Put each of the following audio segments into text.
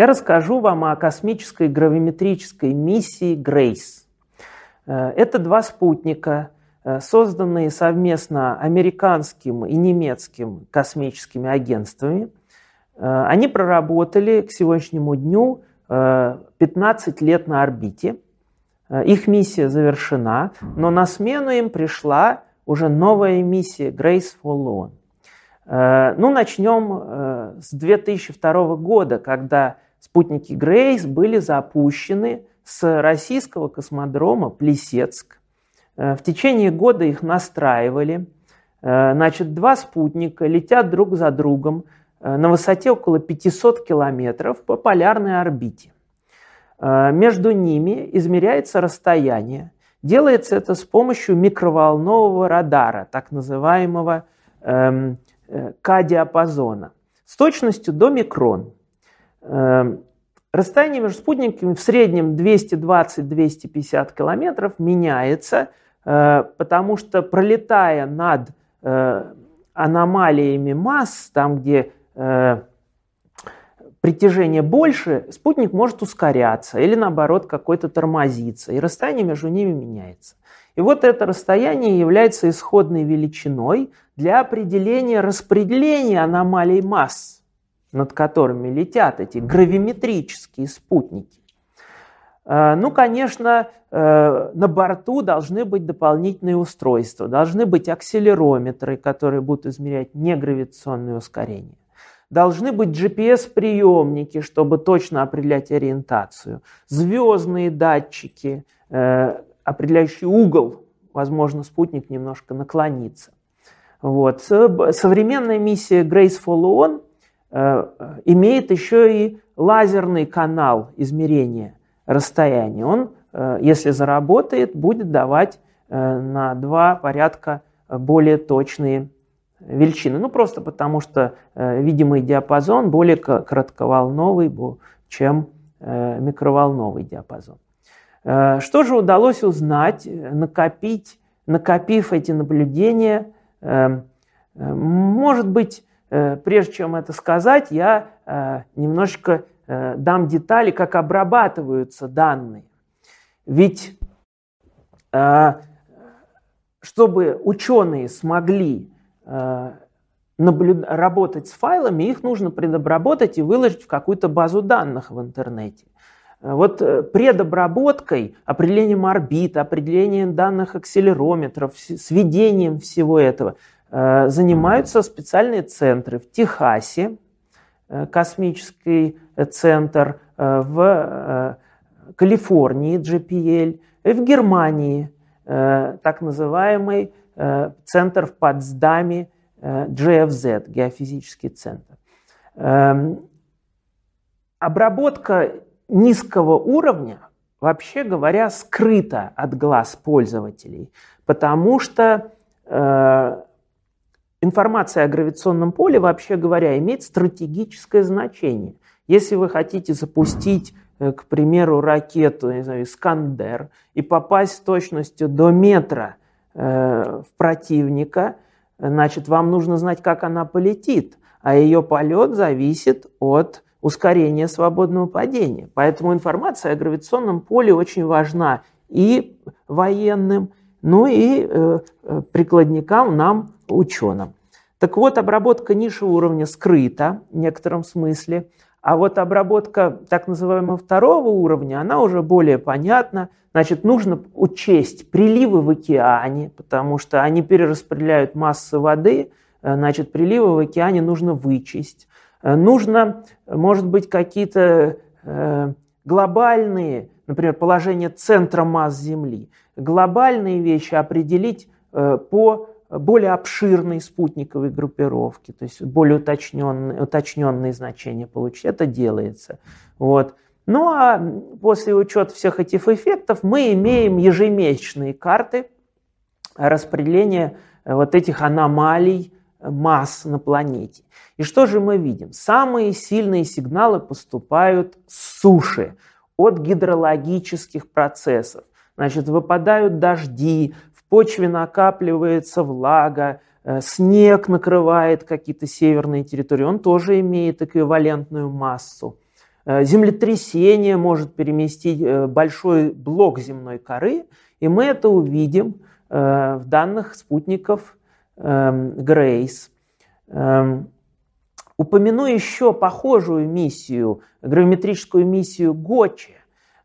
Я расскажу вам о космической гравиметрической миссии «Грейс». Э, это два спутника, э, созданные совместно американским и немецким космическими агентствами. Э, они проработали к сегодняшнему дню 15 лет на орбите. Их миссия завершена, но на смену им пришла уже новая миссия Grace for Loan. Ну, начнем с 2002 года, когда спутники Грейс были запущены с российского космодрома Плесецк. Э, в течение года их настраивали. Э, значит, два спутника летят друг за другом э, на высоте около 500 километров по полярной орбите. Между ними измеряется расстояние. Делается это с помощью микроволнового радара, так называемого эм, К-диапазона, с точностью до микрон. Эм, Расстояние между спутниками в среднем 220-250 километров меняется, э, потому что пролетая над э, аномалиями масс, там, где э, притяжение больше, спутник может ускоряться или наоборот какой-то тормозиться, и расстояние между ними меняется. И вот это расстояние является исходной величиной для определения распределения аномалий масс – над которыми летят эти гравиметрические спутники. Э, ну, конечно, э, на борту должны быть дополнительные устройства, должны быть акселерометры, которые будут измерять негравитационное ускорение. Должны быть GPS-приемники, чтобы точно определять ориентацию. Звездные датчики, э, определяющие угол. Возможно, спутник немножко наклонится. Вот. Современная миссия Grace Follow On имеет еще и лазерный канал измерения расстояния. Он, э, если заработает, будет давать э, на два порядка более точные величины. Ну, просто потому что видимый диапазон более кратковолновый, чем микроволновый диапазон. Что же удалось узнать, накопить, накопив эти наблюдения? Может быть, Э, прежде чем это сказать, я э, немножечко э, дам детали, как обрабатываются данные. Ведь чтобы ученые смогли наблюд... работать с файлами, их нужно предобработать и выложить в какую-то базу данных в интернете. Вот предобработкой, определением орбит, определением данных акселерометров, сведением всего этого – Э, занимаются специальные центры в Техасе, э, космический центр, э, в Калифорнии GPL, и в Германии так называемый центр в Потсдаме GFZ, геофизический центр. Эм, обработка низкого уровня, вообще говоря, скрыта от глаз пользователей, потому что информация о гравитационном поле, вообще говоря, имеет стратегическое значение. Если вы хотите запустить, э, к примеру, ракету, не знаю, «Искандер» и попасть с точностью до метра э, в противника, значит, вам нужно знать, как она полетит, а ее полет зависит от ускорения свободного падения. Поэтому информация о гравитационном поле очень важна и военным, ну и э, прикладникам нам ученым. Так вот, обработка низшего уровня скрыта в некотором смысле, а вот обработка так называемого второго уровня, она уже более понятна. Значит, нужно учесть приливы в океане, потому что они перераспределяют массы воды, э, значит, приливы в океане нужно вычесть. Э, нужно, может быть, какие-то э, глобальные, например, положение центра масс Земли, глобальные вещи определить по более обширной спутниковой группировки, то есть более уточненные, уточненные значения получить. Это делается. Вот. Ну а после учета всех этих эффектов мы имеем ежемесячные карты распределения э, вот этих аномалий масс на планете. И что же мы видим? Самые сильные сигналы поступают с суши, от гидрологических процессов. Значит, выпадают дожди, почве накапливается влага, э, снег накрывает какие-то северные территории, он тоже имеет эквивалентную массу. Землетрясение может переместить большой блок земной коры, и мы это увидим в данных спутников Грейс. Упомяну еще похожую миссию, гравиметрическую миссию Гочи.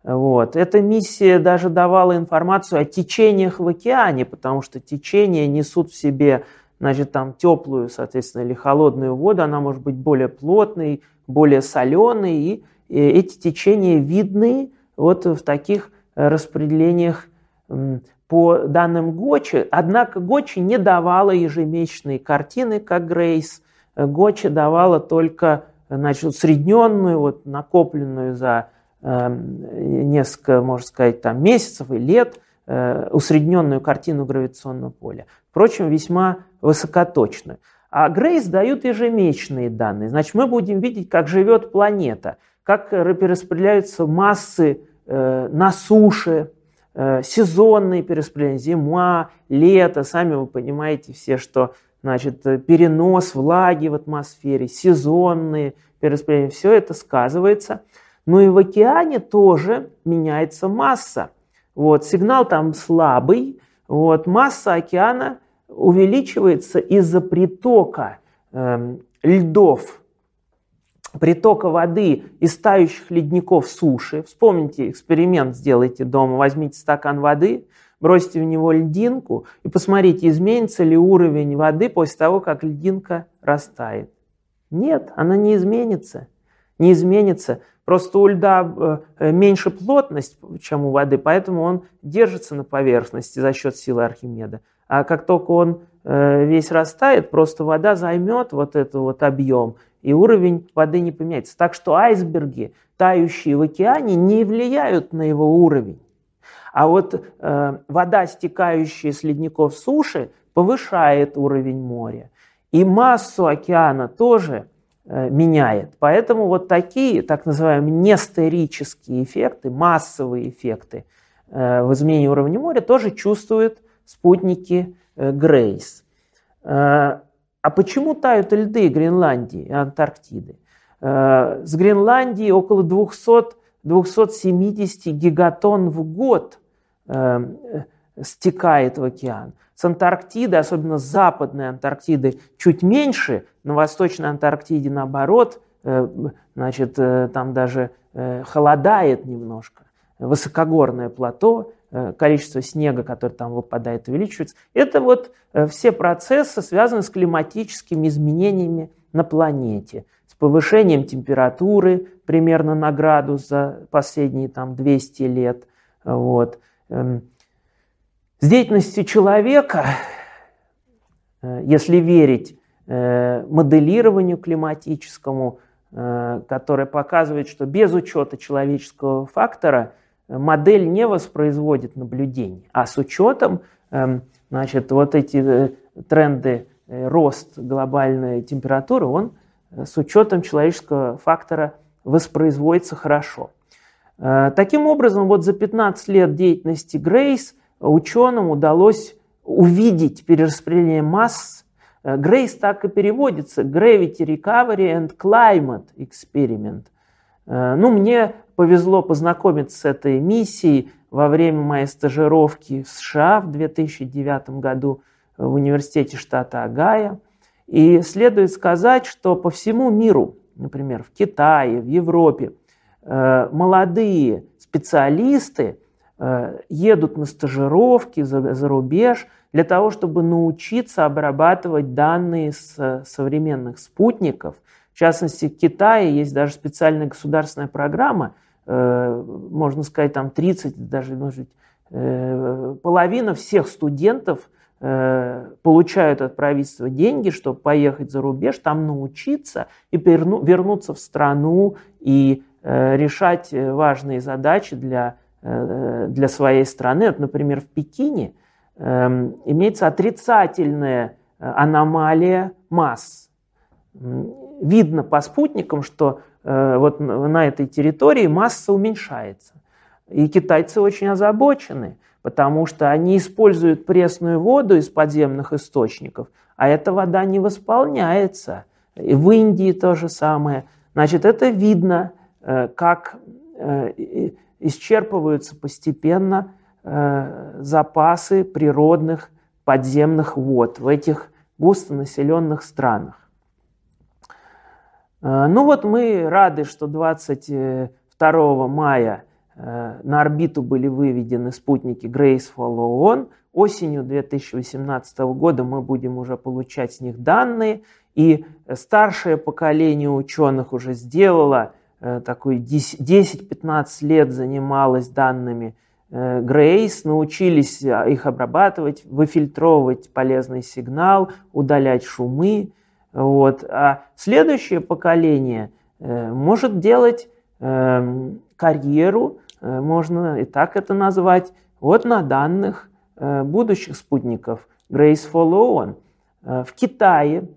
Вот. Эта миссия даже давала информацию о течениях в океане, потому что течения несут в себе значит, там теплую, соответственно, или холодную воду, она может быть более плотной, более соленой, и эти течения видны вот в таких распределениях по данным Гочи. Однако Гочи не давала ежемесячные картины, как Грейс. Гочи давала только значит, усредненную, вот, накопленную за э, несколько, можно сказать, там, месяцев и лет э, усредненную картину гравитационного поля. Впрочем, весьма высокоточную. А Грейс дают ежемесячные данные. Значит, мы будем видеть, как живет планета, как перераспределяются массы э, на суше, сезонные перераспределения, зима, лето. Сами вы понимаете все, что значит, э, перенос влаги в атмосфере, сезонные перераспределения, все это сказывается. Но и в океане тоже меняется масса. Вот, сигнал там слабый, вот, масса океана увеличивается из-за притока э, льдов, притока воды из тающих ледников суши. Вспомните эксперимент, сделайте дома, возьмите стакан воды, бросьте в него льдинку и посмотрите, изменится ли уровень воды после того, как льдинка растает. Нет, она не изменится. Не изменится. Просто у льда э, меньше плотность, чем у воды, поэтому он держится на поверхности за счет силы Архимеда. А как только он э, весь растает, просто вода займет вот этот вот объем, и уровень воды не поменяется. Так что айсберги, тающие в океане, не влияют на его уровень. А вот э, вода, стекающая с ледников суши, повышает уровень моря. И массу океана тоже э, меняет. Поэтому вот такие, так называемые нестерические эффекты, массовые эффекты э, в изменении уровня моря тоже чувствуют спутники э, Грейс. Э, а почему тают льды Гренландии и Антарктиды? Э, с Гренландии около 200 270 гигатон в год Эм, стекает в океан. С Антарктиды, особенно с западной Антарктиды, чуть меньше, на Восточной Антарктиде наоборот, э, значит, э, там даже э, холодает немножко. Высокогорное плато, количество снега, который там выпадает, увеличивается. Это вот все процессы, связанные с климатическими изменениями на планете, с повышением температуры примерно на градус за последние там 200 лет. Вот Эм, с деятельностью человека, э, если верить э, моделированию климатическому, э, которое показывает, что без учета человеческого фактора модель не воспроизводит наблюдений, а с учетом эм, значит, вот эти тренды рост глобальной температуры, он с учетом человеческого фактора воспроизводится хорошо. Э, таким образом, вот за 15 лет деятельности Грейс ученым удалось увидеть перераспределение масс. Э, Грейс так и переводится Gravity Recovery and Climate Experiment. Э, ну, мне повезло познакомиться с этой миссией во время моей стажировки в США в 2009 году в университете штата Агая. И следует сказать, что по всему миру, например, в Китае, в Европе – Э, молодые специалисты э, едут на стажировки за, за рубеж для того, чтобы научиться обрабатывать данные с современных спутников. В частности, в Китае есть даже специальная государственная программа, э, можно сказать, там 30, даже, может быть, половина всех студентов получают от правительства деньги, чтобы поехать за рубеж, там научиться и вернуться в страну и Э, решать э, важные задачи для, э, для своей страны. Вот, например, в Пекине эм, имеется отрицательная аномалия масс. Видно по спутникам, что вот на этой территории масса уменьшается. И китайцы очень озабочены, потому что они используют пресную воду из подземных источников, а эта вода не восполняется. И в Индии то же самое. Значит, это видно как исчерпываются постепенно запасы природных подземных вод в этих густонаселенных странах. Ну вот мы рады, что 22 мая на орбиту были выведены спутники Graceful ООН. Осенью 2018 года мы будем уже получать с них данные. И старшее поколение ученых уже сделало э, такой 10-15 лет занималось данными Грейс, э, научились э, их обрабатывать, выфильтровывать полезный сигнал, удалять шумы. Вот. А следующее поколение может делать эм, карьеру, можно и так это назвать, вот на данных будущих спутников Grace Follow On. В Китае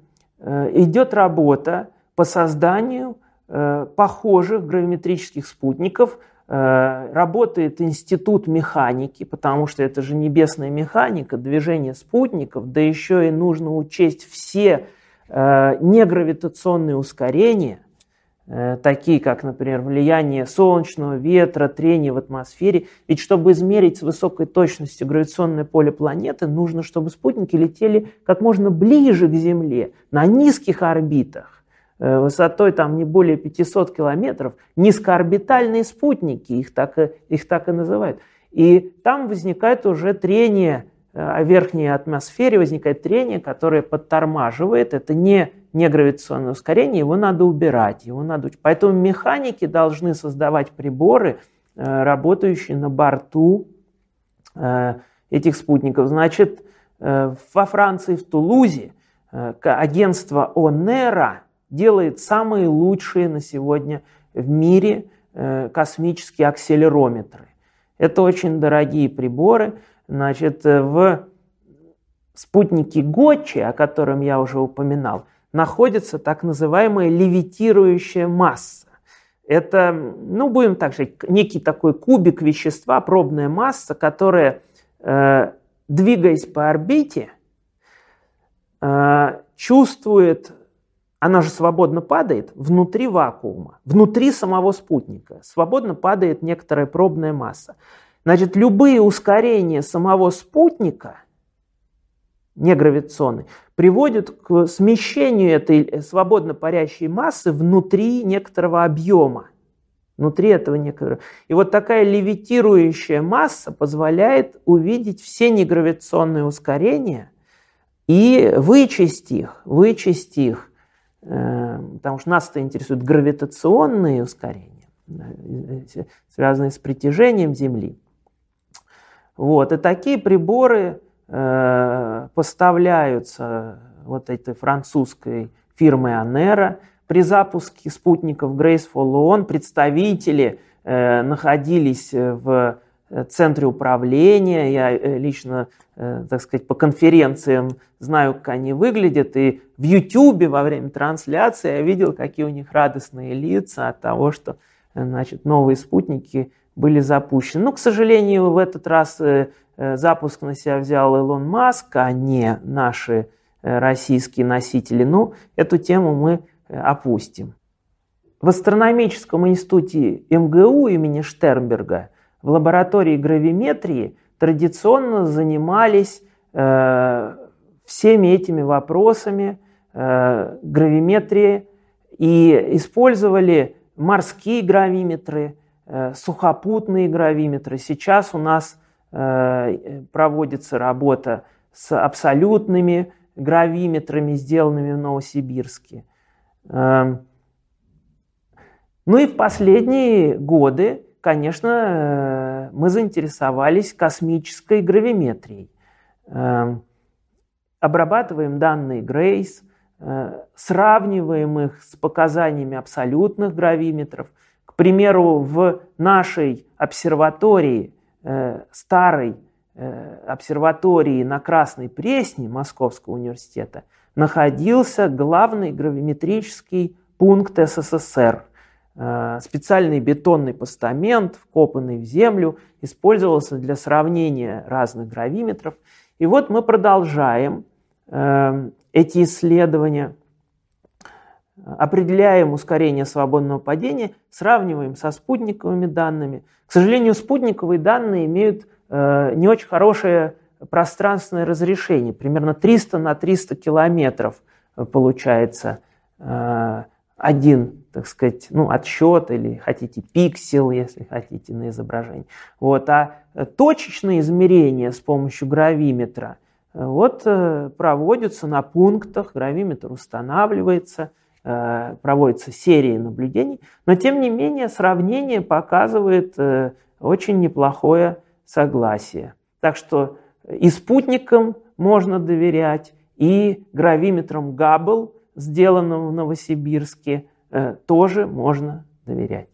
Э, идет работа по созданию э, похожих гравиметрических спутников. Э, работает институт механики, потому что это же небесная механика, движение спутников, да еще и нужно учесть все негравитационные ускорения – Э, такие как, например, влияние солнечного ветра, трение в атмосфере. Ведь чтобы измерить с высокой точностью гравитационное поле планеты, нужно, чтобы спутники летели как можно ближе к Земле, на низких орбитах, э, высотой там не более 500 километров, низкоорбитальные спутники, их так, их так и называют. И там возникает уже трение э, о верхней атмосфере, возникает трение, которое подтормаживает. Это не не гравитационное ускорение, его надо убирать, его надо... Поэтому механики должны создавать приборы, э, работающие на борту э, этих спутников. Значит, э, во Франции, в Тулузе, агентство ОНЕРА делает самые лучшие на сегодня в мире космические акселерометры. Это очень дорогие приборы. Значит, в спутнике Гочи, о котором я уже упоминал, находится так называемая левитирующая масса. Это, ну, будем так же, некий такой кубик вещества, пробная масса, которая, э, двигаясь по орбите, э, чувствует, она же свободно падает внутри вакуума, внутри самого спутника. Свободно падает некоторая пробная масса. Значит, любые ускорения самого спутника – негравитационный, приводит к смещению этой свободно парящей массы внутри некоторого объема. Внутри этого некоторого. И вот такая левитирующая масса позволяет увидеть все негравитационные ускорения и вычесть их, вычесть их, э, потому что нас-то интересуют гравитационные ускорения, связанные с притяжением Земли. Вот. И такие приборы Э, поставляются вот этой французской фирмой Анера. При запуске спутников Graceful ON представители э, находились в центре управления. Я э, лично, так сказать, по конференциям знаю, как они выглядят. И в YouTube во время трансляции я видел, какие у них радостные лица от того, что значит, новые спутники были запущены. Но, к сожалению, в этот раз Э, запуск на себя взял Илон Маск, а не наши э, российские носители. Ну, эту тему мы э, опустим. В астрономическом институте МГУ имени Штернберга в лаборатории гравиметрии традиционно занимались э, всеми этими вопросами э, гравиметрии и использовали морские гравиметры, э, сухопутные гравиметры. Сейчас у нас Э, проводится работа с абсолютными гравиметрами, сделанными в Новосибирске. Эм, ну и в последние годы, конечно, э, мы заинтересовались космической гравиметрией. Эм, обрабатываем данные Грейс, э, сравниваем их с показаниями абсолютных гравиметров. Примеру, в нашей обсерватории Э, старой э, обсерватории на Красной Пресне Московского университета находился главный гравиметрический пункт СССР. Э, специальный бетонный постамент, вкопанный в землю, использовался для сравнения разных гравиметров. И вот мы продолжаем эти исследования. Определяем ускорение свободного падения, сравниваем со спутниковыми данными. К сожалению, спутниковые данные имеют э, не очень хорошее пространственное разрешение, примерно 300 на 300 километров э, получается э, один, так сказать, ну, отсчет или хотите пиксел, если хотите, на изображении. Вот. А точечные измерения с помощью гравиметра вот, проводятся на пунктах, гравиметр устанавливается – проводятся серии наблюдений, но тем не менее сравнение показывает э, очень неплохое согласие. Так что и спутникам можно доверять, и гравиметрам Габбл, сделанным в Новосибирске, э, тоже можно доверять.